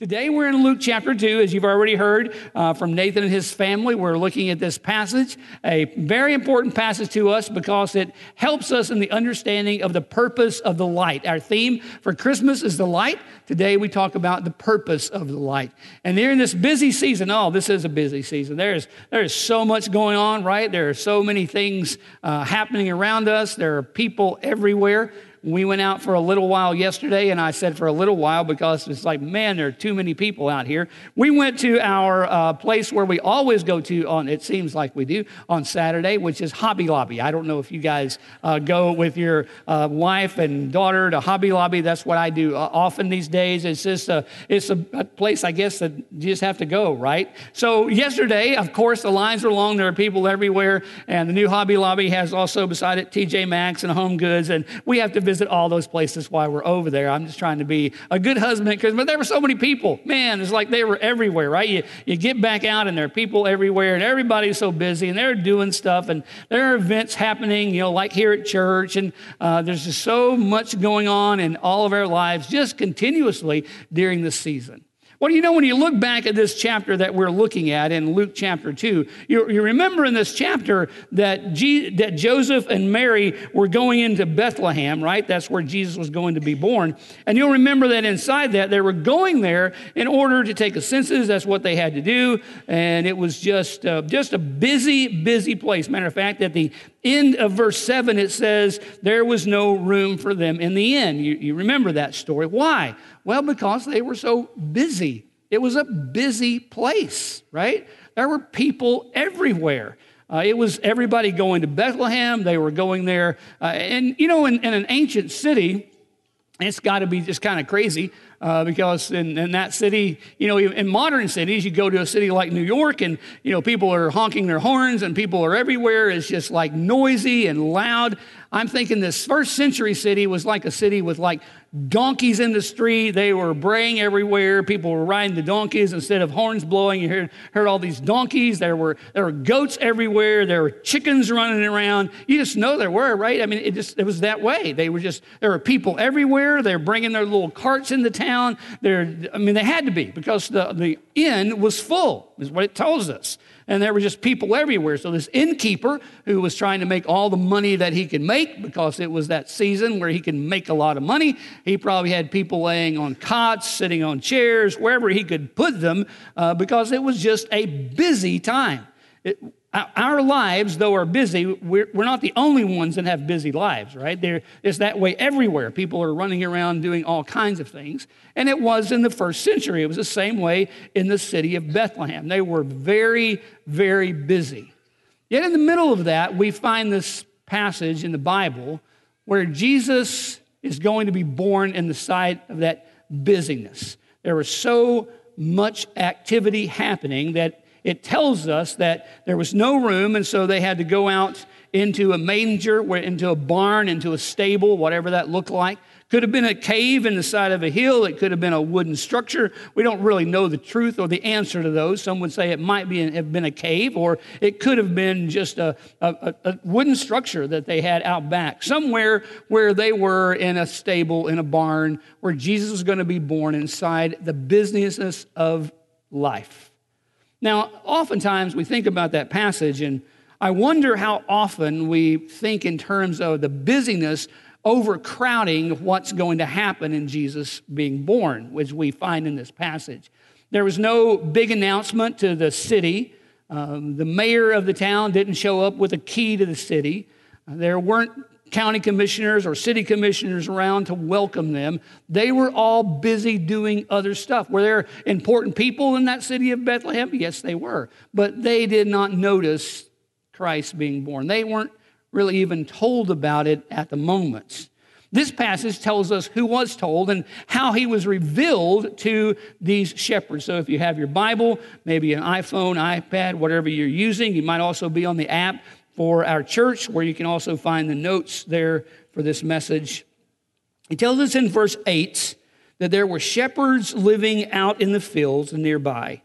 Today we're in Luke chapter 2, as you've already heard uh, from Nathan and his family. We're looking at this passage, a very important passage to us because it helps us in the understanding of the purpose of the light. Our theme for Christmas is the light. Today we talk about the purpose of the light. And during this busy season, oh, this is a busy season. There's, there's so much going on, right? There are so many things uh, happening around us, there are people everywhere. We went out for a little while yesterday, and I said for a little while because it's like, man, there are too many people out here. We went to our uh, place where we always go to on, it seems like we do, on Saturday, which is Hobby Lobby. I don't know if you guys uh, go with your uh, wife and daughter to Hobby Lobby. That's what I do uh, often these days. It's just a, it's a, a place, I guess, that you just have to go, right? So yesterday, of course, the lines are long. There are people everywhere, and the new Hobby Lobby has also beside it TJ Maxx and Home Goods, and we have to visit visit all those places while we're over there. I'm just trying to be a good husband because but there were so many people. Man, it's like they were everywhere, right? You, you get back out and there are people everywhere and everybody's so busy and they're doing stuff and there are events happening, you know, like here at church. And uh, there's just so much going on in all of our lives just continuously during this season. Well, you know, when you look back at this chapter that we're looking at in Luke chapter 2, you, you remember in this chapter that, that Joseph and Mary were going into Bethlehem, right? That's where Jesus was going to be born. And you'll remember that inside that, they were going there in order to take a census. That's what they had to do. And it was just, uh, just a busy, busy place. Matter of fact, at the end of verse 7, it says, There was no room for them in the inn. You, you remember that story. Why? Well, because they were so busy. It was a busy place, right? There were people everywhere. Uh, it was everybody going to Bethlehem. They were going there. Uh, and, you know, in, in an ancient city, it's got to be just kind of crazy uh, because in, in, that city, you know, in modern cities, you go to a city like New York and, you know, people are honking their horns and people are everywhere. It's just like noisy and loud. I'm thinking this first century city was like a city with like donkeys in the street. They were braying everywhere. People were riding the donkeys instead of horns blowing. You heard, heard all these donkeys. There were, there were goats everywhere. There were chickens running around. You just know there were, right? I mean, it just it was that way. They were just, there were people everywhere. They're bringing their little carts into town. They're, I mean, they had to be because the, the inn was full, is what it tells us and there were just people everywhere. So this innkeeper who was trying to make all the money that he could make because it was that season where he can make a lot of money, he probably had people laying on cots, sitting on chairs, wherever he could put them uh, because it was just a busy time. It, our lives, though, are busy. We're, we're not the only ones that have busy lives, right? There, it's that way everywhere. People are running around doing all kinds of things. And it was in the first century. It was the same way in the city of Bethlehem. They were very, very busy. Yet in the middle of that, we find this passage in the Bible where Jesus is going to be born in the sight of that busyness. There was so much activity happening that it tells us that there was no room, and so they had to go out into a manger, into a barn, into a stable, whatever that looked like. Could have been a cave in the side of a hill. It could have been a wooden structure. We don't really know the truth or the answer to those. Some would say it might be, have been a cave, or it could have been just a, a, a wooden structure that they had out back, somewhere where they were in a stable, in a barn, where Jesus was going to be born inside the business of life. Now, oftentimes we think about that passage, and I wonder how often we think in terms of the busyness overcrowding what's going to happen in Jesus being born, which we find in this passage. There was no big announcement to the city. Um, the mayor of the town didn't show up with a key to the city. There weren't county commissioners or city commissioners around to welcome them. They were all busy doing other stuff. Were there important people in that city of Bethlehem? Yes, they were. But they did not notice Christ being born. They weren't really even told about it at the moment. This passage tells us who was told and how he was revealed to these shepherds. So if you have your Bible, maybe an iPhone, iPad, whatever you're using, you might also be on the app for our church, where you can also find the notes there for this message. He tells us in verse 8 that there were shepherds living out in the fields nearby,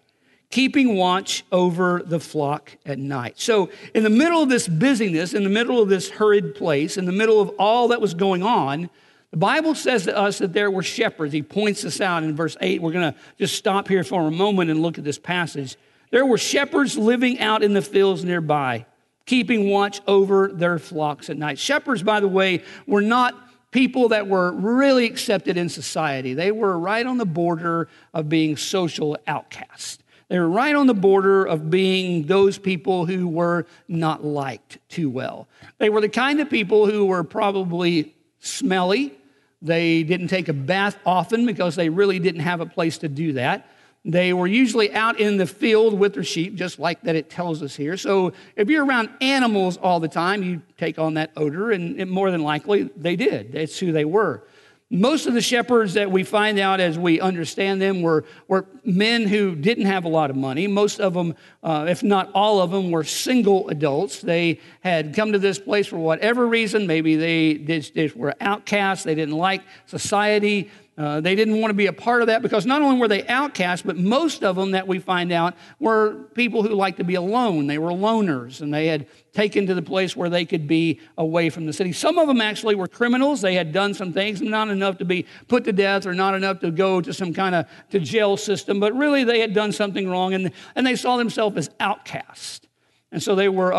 keeping watch over the flock at night. So, in the middle of this busyness, in the middle of this hurried place, in the middle of all that was going on, The Bible says to us that there were shepherds. He points this out in verse 8. We're going to just stop here for a moment and look at this passage. There were shepherds living out in the fields nearby, keeping watch over their flocks at night. Shepherds, by the way, were not people that were really accepted in society. They were right on the border of being social outcasts. They were right on the border of being those people who were not liked too well. They were the kind of people who were probably smelly, they didn't take a bath often because they really didn't have a place to do that. They were usually out in the field with their sheep, just like that it tells us here. So if you're around animals all the time, you take on that odor, and more than likely they did. That's who they were. Most of the shepherds that we find out as we understand them were, were men who didn't have a lot of money. Most of them, uh, if not all of them, were single adults. They had come to this place for whatever reason. Maybe they, they, they were outcasts, they didn't like society. Uh, they didn't want to be a part of that because not only were they outcasts, but most of them that we find out were people who liked to be alone. They were loners and they had taken to the place where they could be away from the city. Some of them actually were criminals. They had done some things, not enough to be put to death or not enough to go to some kind of to jail system, but really they had done something wrong and, and they saw themselves as outcasts. And so they were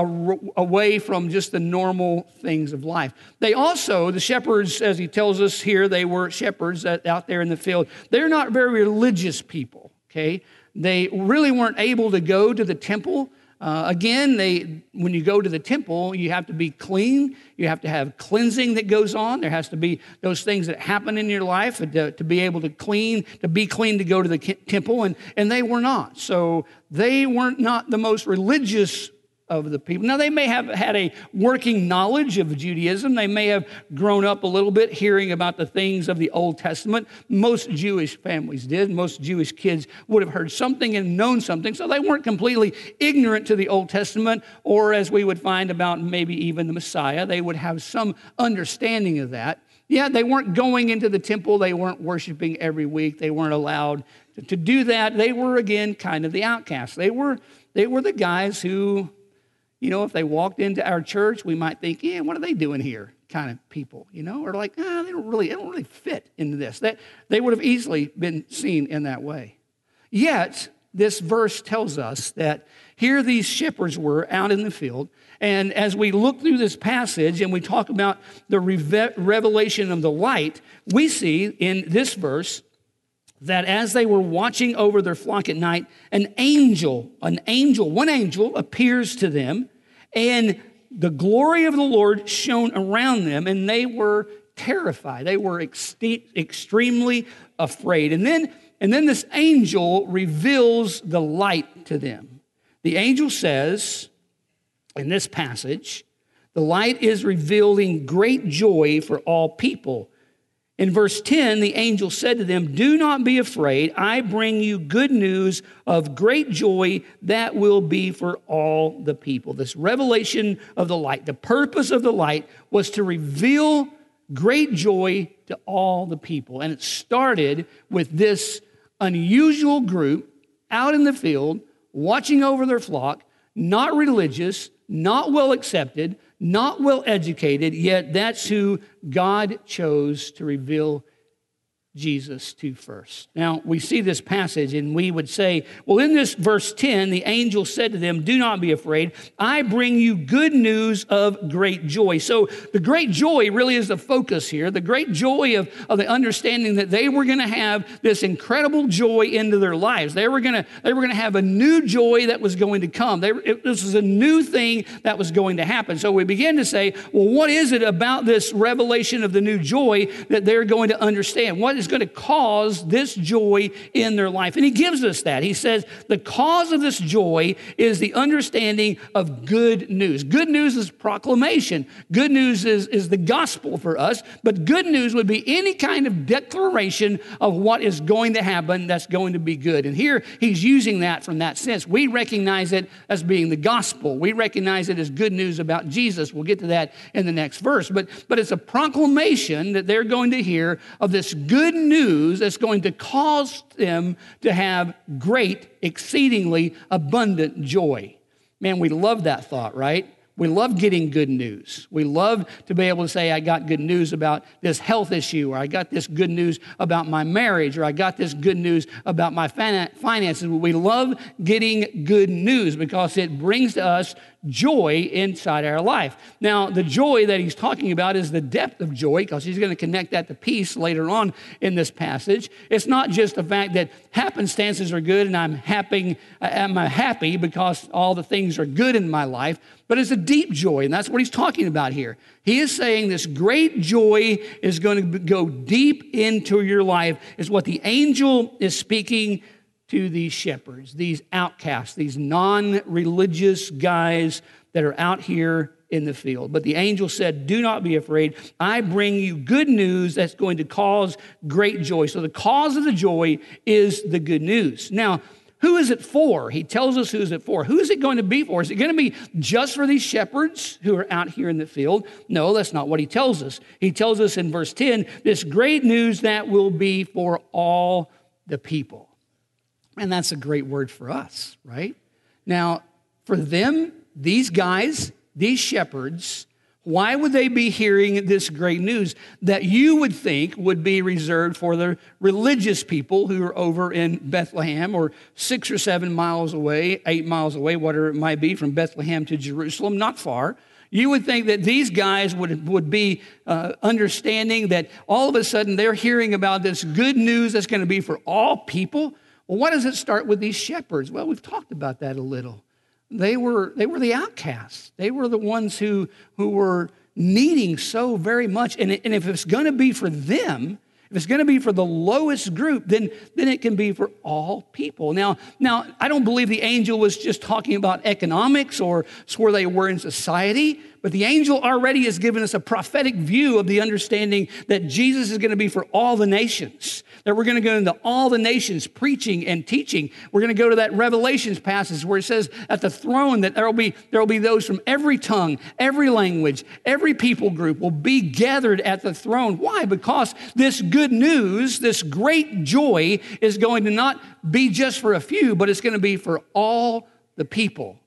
away from just the normal things of life. They also, the shepherds, as he tells us here, they were shepherds out there in the field. They're not very religious people, okay? They really weren't able to go to the temple. Uh, again, they, when you go to the temple, you have to be clean. You have to have cleansing that goes on. There has to be those things that happen in your life to, to be able to clean, to be clean to go to the temple, and, and they were not. So they weren't not the most religious of the people. Now, they may have had a working knowledge of Judaism. They may have grown up a little bit hearing about the things of the Old Testament. Most Jewish families did. Most Jewish kids would have heard something and known something. So they weren't completely ignorant to the Old Testament, or as we would find about maybe even the Messiah, they would have some understanding of that. Yeah, they weren't going into the temple. They weren't worshiping every week. They weren't allowed to, do that. They were, again, kind of the outcasts. They were, they were the guys who you know, if they walked into our church, we might think, yeah, what are they doing here? Kind of people, you know, or like, ah, they don't really, they don't really fit into this. That they would have easily been seen in that way. Yet, this verse tells us that here these shepherds were out in the field. And as we look through this passage and we talk about the revelation of the light, we see in this verse that as they were watching over their flock at night, an angel, an angel, one angel appears to them, and the glory of the Lord shone around them, and they were terrified. They were ex- extremely afraid. And then, and then this angel reveals the light to them. The angel says in this passage, the light is revealing great joy for all people. In verse 10, the angel said to them, Do not be afraid. I bring you good news of great joy that will be for all the people. This revelation of the light, the purpose of the light was to reveal great joy to all the people. And it started with this unusual group out in the field, watching over their flock, not religious, not well accepted, not well educated, yet that's who God chose to reveal Jesus to first. Now, we see this passage and we would say, well, in this verse 10, the angel said to them, Do not be afraid. I bring you good news of great joy. So, the great joy really is the focus here. The great joy of, of the understanding that they were going to have this incredible joy into their lives. They were going to, they were going to have a new joy that was going to come. They, it, this was a new thing that was going to happen. So, we begin to say, well, what is it about this revelation of the new joy that they're going to understand? What is going to cause this joy in their life. And he gives us that. He says the cause of this joy is the understanding of good news. Good news is proclamation, good news is, is the gospel for us, but good news would be any kind of declaration of what is going to happen that's going to be good. And here he's using that from that sense. We recognize it as being the gospel, we recognize it as good news about Jesus. We'll get to that in the next verse. But, but it's a proclamation that they're going to hear of this good good news that's going to cause them to have great, exceedingly abundant joy. Man, we love that thought, right? We love getting good news. We love to be able to say, I got good news about this health issue, or I got this good news about my marriage, or I got this good news about my finances. We love getting good news because it brings to us joy inside our life. Now, the joy that he's talking about is the depth of joy, because he's going to connect that to peace later on in this passage. It's not just the fact that happenstances are good and I'm happy, I'm happy because all the things are good in my life, but it's a deep joy, and that's what he's talking about here. He is saying this great joy is going to go deep into your life, is what the angel is speaking to these shepherds, these outcasts, these non religious guys that are out here in the field. But the angel said, Do not be afraid. I bring you good news that's going to cause great joy. So the cause of the joy is the good news. Now, who is it for? He tells us who is it for. Who is it going to be for? Is it going to be just for these shepherds who are out here in the field? No, that's not what he tells us. He tells us in verse 10 this great news that will be for all the people. And that's a great word for us, right? Now, for them, these guys, these shepherds, why would they be hearing this great news that you would think would be reserved for the religious people who are over in Bethlehem or six or seven miles away, eight miles away, whatever it might be, from Bethlehem to Jerusalem? Not far. You would think that these guys would, would be uh, understanding that all of a sudden they're hearing about this good news that's going to be for all people. Well, why does it start with these shepherds? Well, we've talked about that a little. They were, they were the outcasts. They were the ones who, who were needing so very much. And, and if it's going to be for them, if it's going to be for the lowest group, then, then it can be for all people. Now, now, I don't believe the angel was just talking about economics or where they were in society. But the angel already has given us a prophetic view of the understanding that Jesus is going to be for all the nations, that we're going to go into all the nations preaching and teaching. We're going to go to that Revelations passage where it says at the throne that there will be, there will be those from every tongue, every language, every people group will be gathered at the throne. Why? Because this good news, this great joy is going to not be just for a few, but it's going to be for all the people.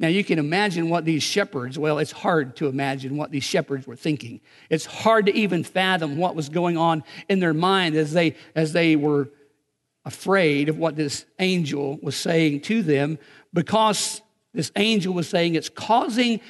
Now, you can imagine what these shepherds, well, it's hard to imagine what these shepherds were thinking. It's hard to even fathom what was going on in their mind as they, as they were afraid of what this angel was saying to them because this angel was saying it's causing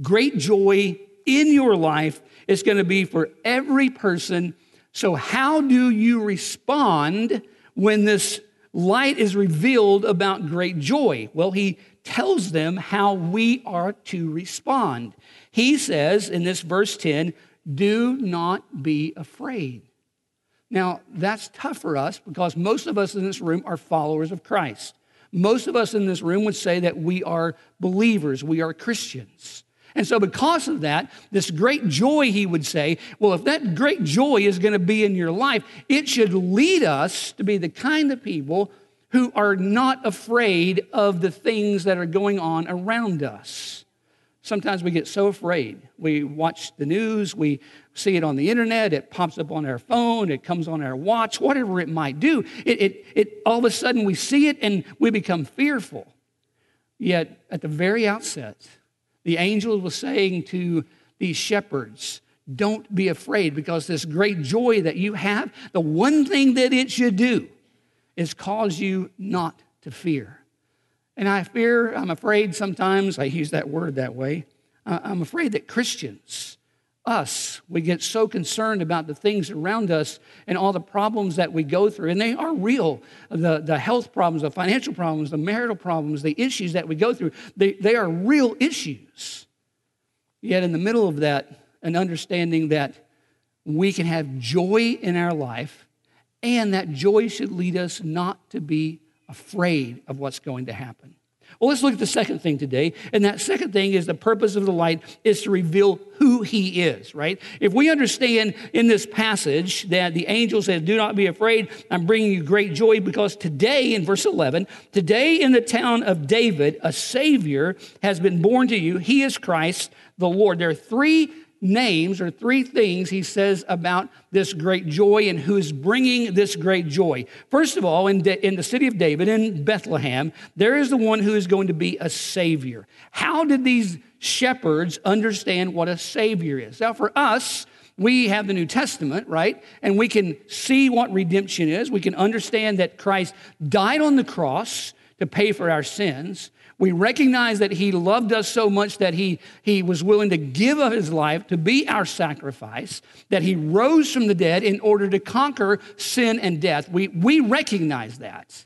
great joy in your life. It's going to be for every person. So, how do you respond when this light is revealed about great joy? Well, he tells them how we are to respond. He says in this verse 10, do not be afraid. Now, that's tough for us because most of us in this room are followers of Christ. Most of us in this room would say that we are believers, we are Christians. And so, because of that, this great joy, he would say, well, if that great joy is going to be in your life, it should lead us to be the kind of people who are not afraid of the things that are going on around us. Sometimes we get so afraid. We watch the news, we see it on the internet, it pops up on our phone, it comes on our watch, whatever it might do. It, it, it, all of a sudden we see it and we become fearful. Yet at the very outset, the angel was saying to these shepherds, Don't be afraid because this great joy that you have, the one thing that it should do is cause you not to fear. And I fear, I'm afraid sometimes, I use that word that way, uh, I'm afraid that Christians, us, we get so concerned about the things around us and all the problems that we go through, and they are real. The, the health problems, the financial problems, the marital problems, the issues that we go through, they, they are real issues. Yet, in the middle of that, an understanding that we can have joy in our life and that joy should lead us not to be afraid of what's going to happen. Well, let's look at the second thing today. And that second thing is the purpose of the light is to reveal who he is, right? If we understand in this passage that the angel says, Do not be afraid, I'm bringing you great joy, because today, in verse 11, today in the town of David, a Savior has been born to you. He is Christ the Lord. There are three names or three things he says about this great joy and who is bringing this great joy. First of all, in, in the city of David, in Bethlehem, there is the one who is going to be a savior. How did these shepherds understand what a savior is? Now, for us, we have the New Testament, right? And we can see what redemption is. We can understand that Christ died on the cross to pay for our sins. We recognize that He loved us so much that he, he was willing to give of His life to be our sacrifice, that He rose from the dead in order to conquer sin and death. We, we recognize that.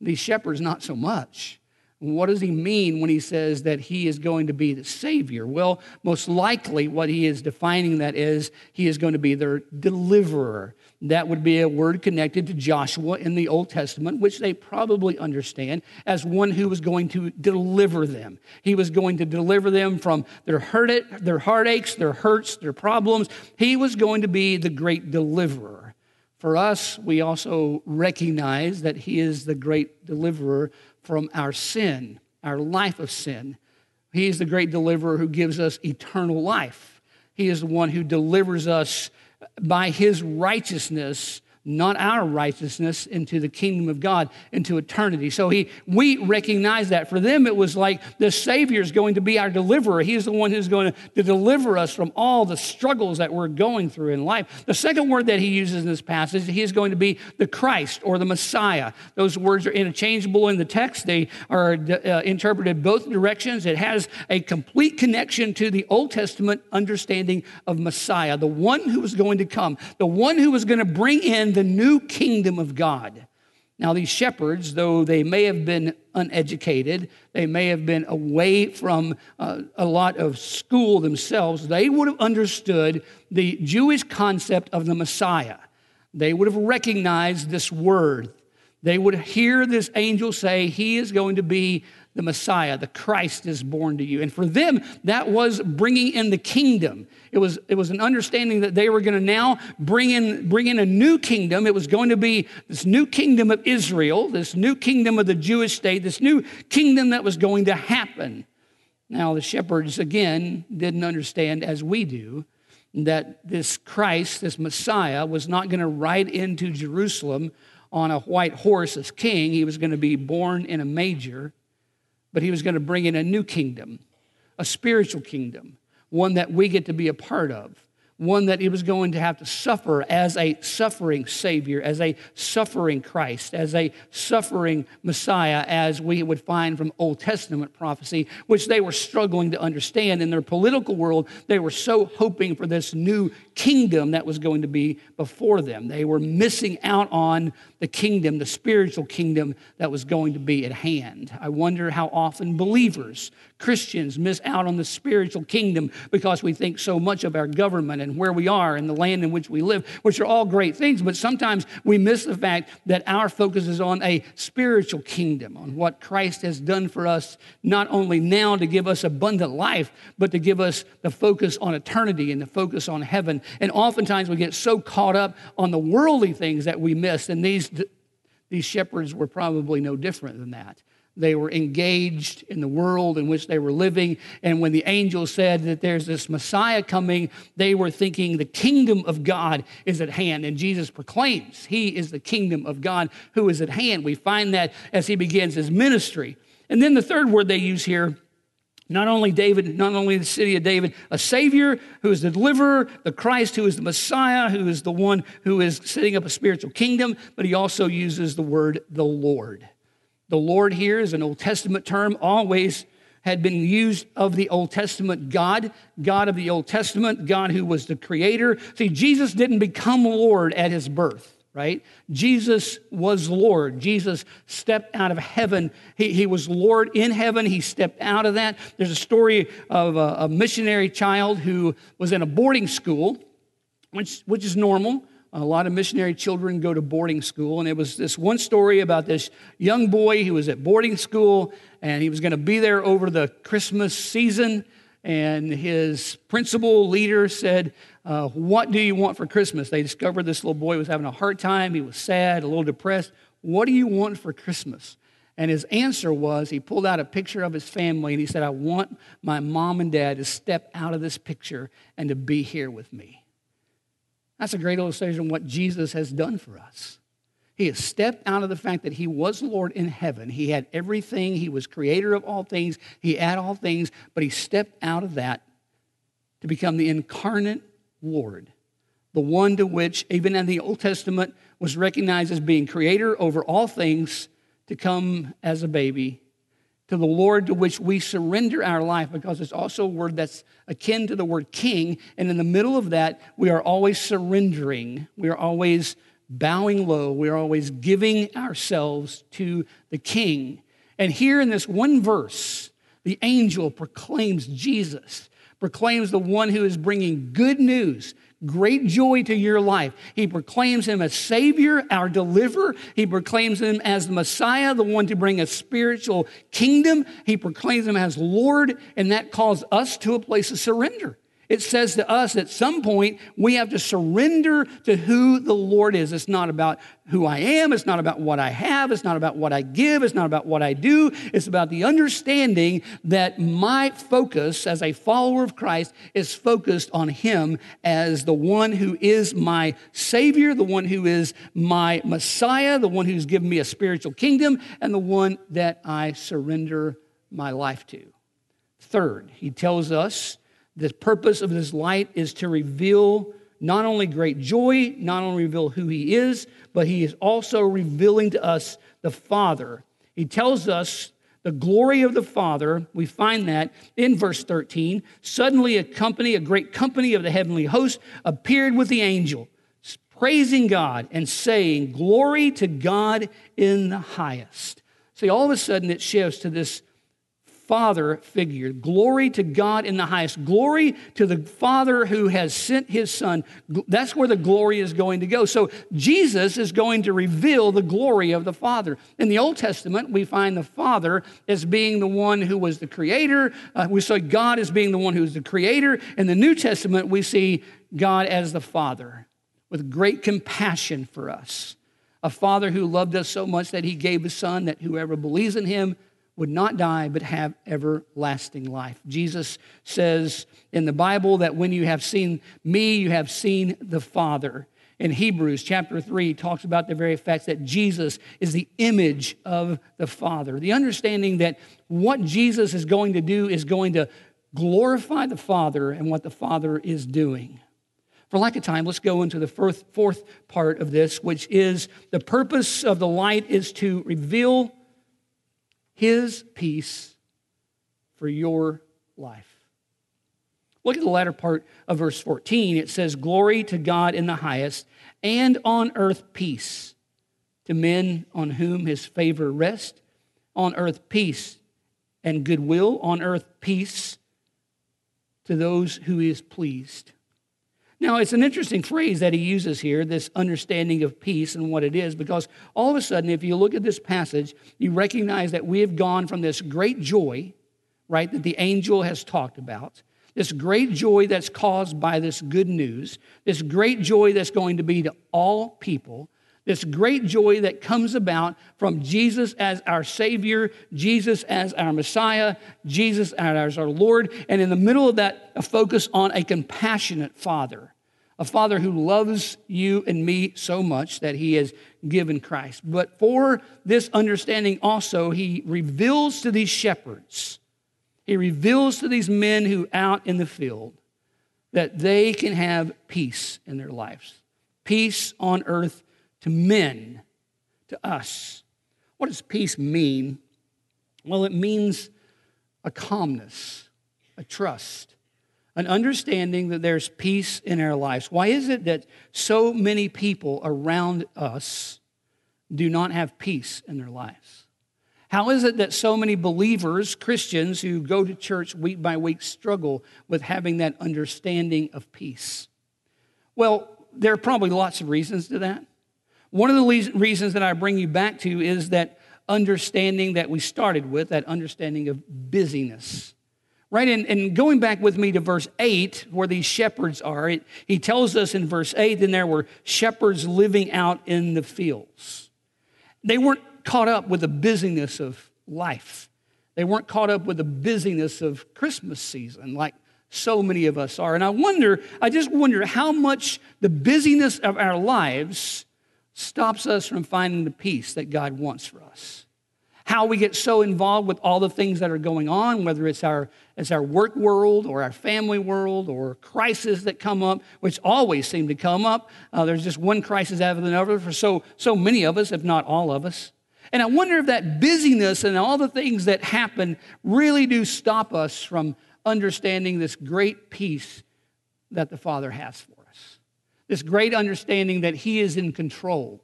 These shepherds, not so much. What does he mean when he says that he is going to be the Savior? Well, most likely, what he is defining that is he is going to be their deliverer. That would be a word connected to Joshua in the Old Testament, which they probably understand as one who was going to deliver them. He was going to deliver them from their, hurt, their heartaches, their hurts, their problems. He was going to be the great deliverer. For us, we also recognize that he is the great deliverer from our sin, our life of sin. He is the great deliverer who gives us eternal life. He is the one who delivers us by his righteousness not our righteousness, into the kingdom of God, into eternity. So he, we recognize that. For them, it was like the Savior is going to be our deliverer. He's the one who's going to, to deliver us from all the struggles that we're going through in life. The second word that he uses in this passage, he is going to be the Christ or the Messiah. Those words are interchangeable in the text. They are uh, interpreted both directions. It has a complete connection to the Old Testament understanding of Messiah, the one who was going to come, the one who was going to bring in the new kingdom of God. Now, these shepherds, though they may have been uneducated, they may have been away from uh, a lot of school themselves, they would have understood the Jewish concept of the Messiah. They would have recognized this word. They would hear this angel say, He is going to be the Messiah, the Christ is born to you. And for them, that was bringing in the kingdom. It was, it was an understanding that they were going to now bring in, bring in a new kingdom. It was going to be this new kingdom of Israel, this new kingdom of the Jewish state, this new kingdom that was going to happen. Now, the shepherds, again, didn't understand, as we do, that this Christ, this Messiah, was not going to ride into Jerusalem on a white horse as king. He was going to be born in a manger but he was going to bring in a new kingdom, a spiritual kingdom, one that we get to be a part of one that he was going to have to suffer as a suffering Savior, as a suffering Christ, as a suffering Messiah, as we would find from Old Testament prophecy, which they were struggling to understand. In their political world, they were so hoping for this new kingdom that was going to be before them. They were missing out on the kingdom, the spiritual kingdom that was going to be at hand. I wonder how often believers, Christians, miss out on the spiritual kingdom because we think so much of our government and where we are and the land in which we live, which are all great things. But sometimes we miss the fact that our focus is on a spiritual kingdom, on what Christ has done for us, not only now to give us abundant life, but to give us the focus on eternity and the focus on heaven. And oftentimes we get so caught up on the worldly things that we miss. And these, these shepherds were probably no different than that. They were engaged in the world in which they were living. And when the angel said that there's this Messiah coming, they were thinking the kingdom of God is at hand. And Jesus proclaims he is the kingdom of God who is at hand. We find that as he begins his ministry. And then the third word they use here not only David, not only the city of David, a Savior who is the deliverer, the Christ who is the Messiah, who is the one who is setting up a spiritual kingdom, but he also uses the word the Lord. The Lord here is an Old Testament term, always had been used of the Old Testament God, God of the Old Testament, God who was the creator. See, Jesus didn't become Lord at his birth, right? Jesus was Lord. Jesus stepped out of heaven. He, he was Lord in heaven. He stepped out of that. There's a story of a, a missionary child who was in a boarding school, which, which is normal a lot of missionary children go to boarding school, and it was this one story about this young boy who was at boarding school, and he was going to be there over the Christmas season. And his principal leader said, uh, What do you want for Christmas? They discovered this little boy was having a hard time. He was sad, a little depressed. What do you want for Christmas? And his answer was he pulled out a picture of his family and he said, I want my mom and dad to step out of this picture and to be here with me. That's a great illustration of what Jesus has done for us. He has stepped out of the fact that he was Lord in heaven. He had everything, he was creator of all things, he had all things, but he stepped out of that to become the incarnate Lord, the one to which, even in the Old Testament, was recognized as being creator over all things, to come as a baby to the Lord to which we surrender our life because it's also a word that's akin to the word king. And in the middle of that, we are always surrendering. We are always bowing low. We are always giving ourselves to the king. And here in this one verse, the angel proclaims Jesus, proclaims the one who is bringing good news, great joy to your life. He proclaims him as Savior, our deliverer. He proclaims him as the Messiah, the one to bring a spiritual kingdom. He proclaims him as Lord, and that calls us to a place of surrender. It says to us at some point we have to surrender to who the Lord is. It's not about who I am, it's not about what I have, it's not about what I give, it's not about what I do. It's about the understanding that my focus as a follower of Christ is focused on Him as the one who is my Savior, the one who is my Messiah, the one who's given me a spiritual kingdom, and the one that I surrender my life to. Third, he tells us the purpose of this light is to reveal not only great joy, not only reveal who he is, but he is also revealing to us the Father. He tells us the glory of the Father. We find that in verse 13. Suddenly, a company, a great company of the heavenly host, appeared with the angel, praising God and saying, Glory to God in the highest. See, all of a sudden it shifts to this Father figure. Glory to God in the highest. Glory to the Father who has sent his Son. That's where the glory is going to go. So Jesus is going to reveal the glory of the Father. In the Old Testament, we find the Father as being the one who was the creator. Uh, we see God as being the one who is the creator. In the New Testament, we see God as the Father with great compassion for us. A Father who loved us so much that he gave his Son that whoever believes in him would not die but have everlasting life. Jesus says in the Bible that when you have seen me, you have seen the Father. In Hebrews chapter 3 talks about the very fact that Jesus is the image of the Father. The understanding that what Jesus is going to do is going to glorify the Father and what the Father is doing. For lack of time, let's go into the fourth, fourth part of this, which is the purpose of the light is to reveal his peace for your life. Look at the latter part of verse 14. It says, Glory to God in the highest, and on earth peace to men on whom his favor rests. On earth peace and goodwill. On earth peace to those who he is pleased. Now, it's an interesting phrase that he uses here, this understanding of peace and what it is, because all of a sudden, if you look at this passage, you recognize that we have gone from this great joy, right, that the angel has talked about, this great joy that's caused by this good news, this great joy that's going to be to all people, this great joy that comes about from Jesus as our Savior, Jesus as our Messiah, Jesus as our Lord, and in the middle of that, a focus on a compassionate Father a father who loves you and me so much that he has given Christ. But for this understanding also, he reveals to these shepherds, he reveals to these men who out in the field that they can have peace in their lives. Peace on earth to men, to us. What does peace mean? Well, it means a calmness, a trust, an understanding that there's peace in our lives. Why is it that so many people around us do not have peace in their lives? How is it that so many believers, Christians who go to church week by week, struggle with having that understanding of peace? Well, there are probably lots of reasons to that. One of the reasons that I bring you back to is that understanding that we started with, that understanding of busyness. Right? And, and going back with me to verse 8, where these shepherds are, it, he tells us in verse 8, then there were shepherds living out in the fields. They weren't caught up with the busyness of life. They weren't caught up with the busyness of Christmas season like so many of us are. And I wonder, I just wonder how much the busyness of our lives stops us from finding the peace that God wants for us. How we get so involved with all the things that are going on, whether it's our, it's our work world or our family world or crises that come up, which always seem to come up. Uh, there's just one crisis after another for so, so many of us, if not all of us. And I wonder if that busyness and all the things that happen really do stop us from understanding this great peace that the Father has for us. This great understanding that He is in control,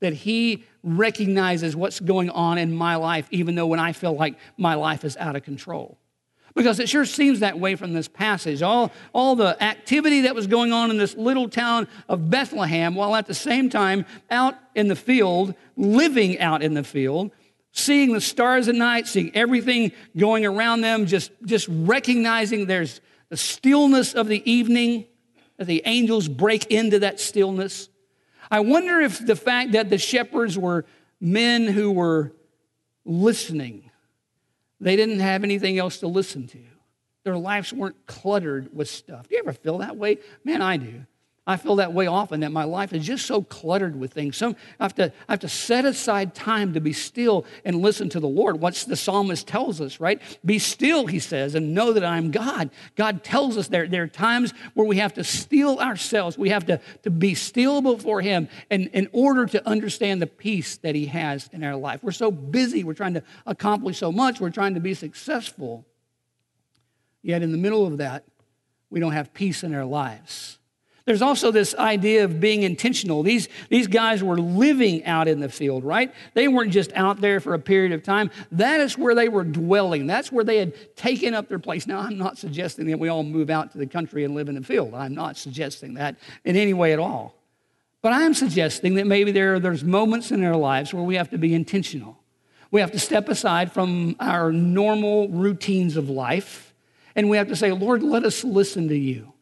that He recognizes what's going on in my life, even though when I feel like my life is out of control. Because it sure seems that way from this passage. All, all the activity that was going on in this little town of Bethlehem, while at the same time out in the field, living out in the field, seeing the stars at night, seeing everything going around them, just, just recognizing there's the stillness of the evening, the angels break into that stillness. I wonder if the fact that the shepherds were men who were listening, they didn't have anything else to listen to. Their lives weren't cluttered with stuff. Do you ever feel that way? Man, I do. I feel that way often that my life is just so cluttered with things. So I have, to, I have to set aside time to be still and listen to the Lord. What the psalmist tells us, right? Be still, he says, and know that I'm God. God tells us there, there are times where we have to still ourselves. We have to, to be still before him in, in order to understand the peace that he has in our life. We're so busy. We're trying to accomplish so much. We're trying to be successful. Yet in the middle of that, we don't have peace in our lives. There's also this idea of being intentional. These, these guys were living out in the field, right? They weren't just out there for a period of time. That is where they were dwelling. That's where they had taken up their place. Now, I'm not suggesting that we all move out to the country and live in the field. I'm not suggesting that in any way at all. But I am suggesting that maybe there, there's moments in our lives where we have to be intentional. We have to step aside from our normal routines of life and we have to say, Lord, let us listen to you.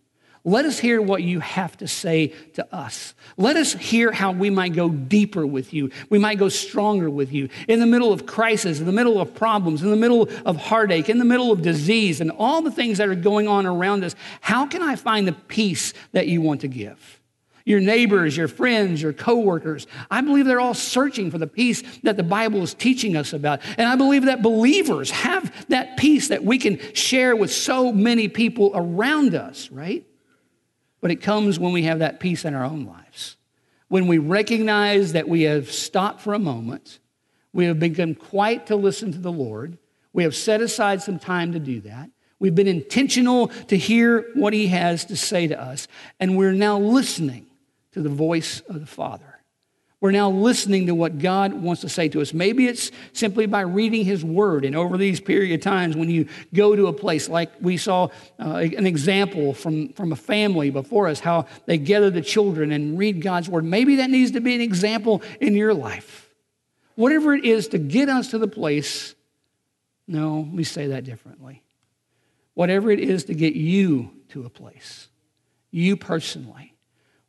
Let us hear what you have to say to us. Let us hear how we might go deeper with you. We might go stronger with you. In the middle of crisis, in the middle of problems, in the middle of heartache, in the middle of disease, and all the things that are going on around us, how can I find the peace that you want to give? Your neighbors, your friends, your coworkers, I believe they're all searching for the peace that the Bible is teaching us about. And I believe that believers have that peace that we can share with so many people around us, right? But it comes when we have that peace in our own lives. When we recognize that we have stopped for a moment, we have begun quite to listen to the Lord, we have set aside some time to do that. We've been intentional to hear what He has to say to us, and we're now listening to the voice of the Father. We're now listening to what God wants to say to us. Maybe it's simply by reading His Word. And over these period of times, when you go to a place, like we saw uh, an example from, from a family before us, how they gather the children and read God's Word, maybe that needs to be an example in your life. Whatever it is to get us to the place, no, let me say that differently. Whatever it is to get you to a place, you personally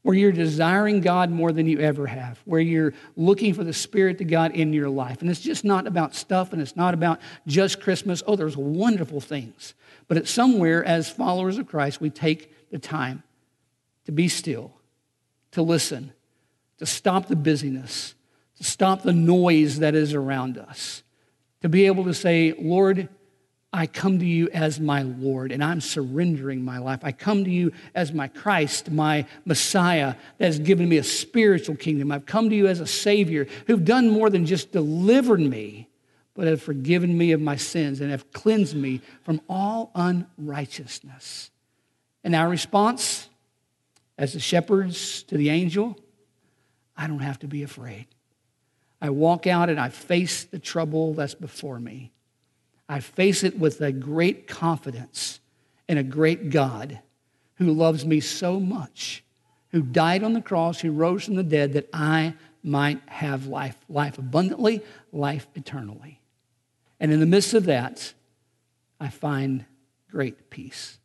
where you're desiring God more than you ever have, where you're looking for the Spirit of God in your life. And it's just not about stuff and it's not about just Christmas. Oh, there's wonderful things. But it's somewhere, as followers of Christ, we take the time to be still, to listen, to stop the busyness, to stop the noise that is around us, to be able to say, Lord, I come to you as my Lord and I'm surrendering my life. I come to you as my Christ, my Messiah that has given me a spiritual kingdom. I've come to you as a Savior who've done more than just delivered me, but have forgiven me of my sins and have cleansed me from all unrighteousness. And our response as the shepherds to the angel, I don't have to be afraid. I walk out and I face the trouble that's before me. I face it with a great confidence in a great God who loves me so much, who died on the cross, who rose from the dead that I might have life, life abundantly, life eternally. And in the midst of that, I find great peace.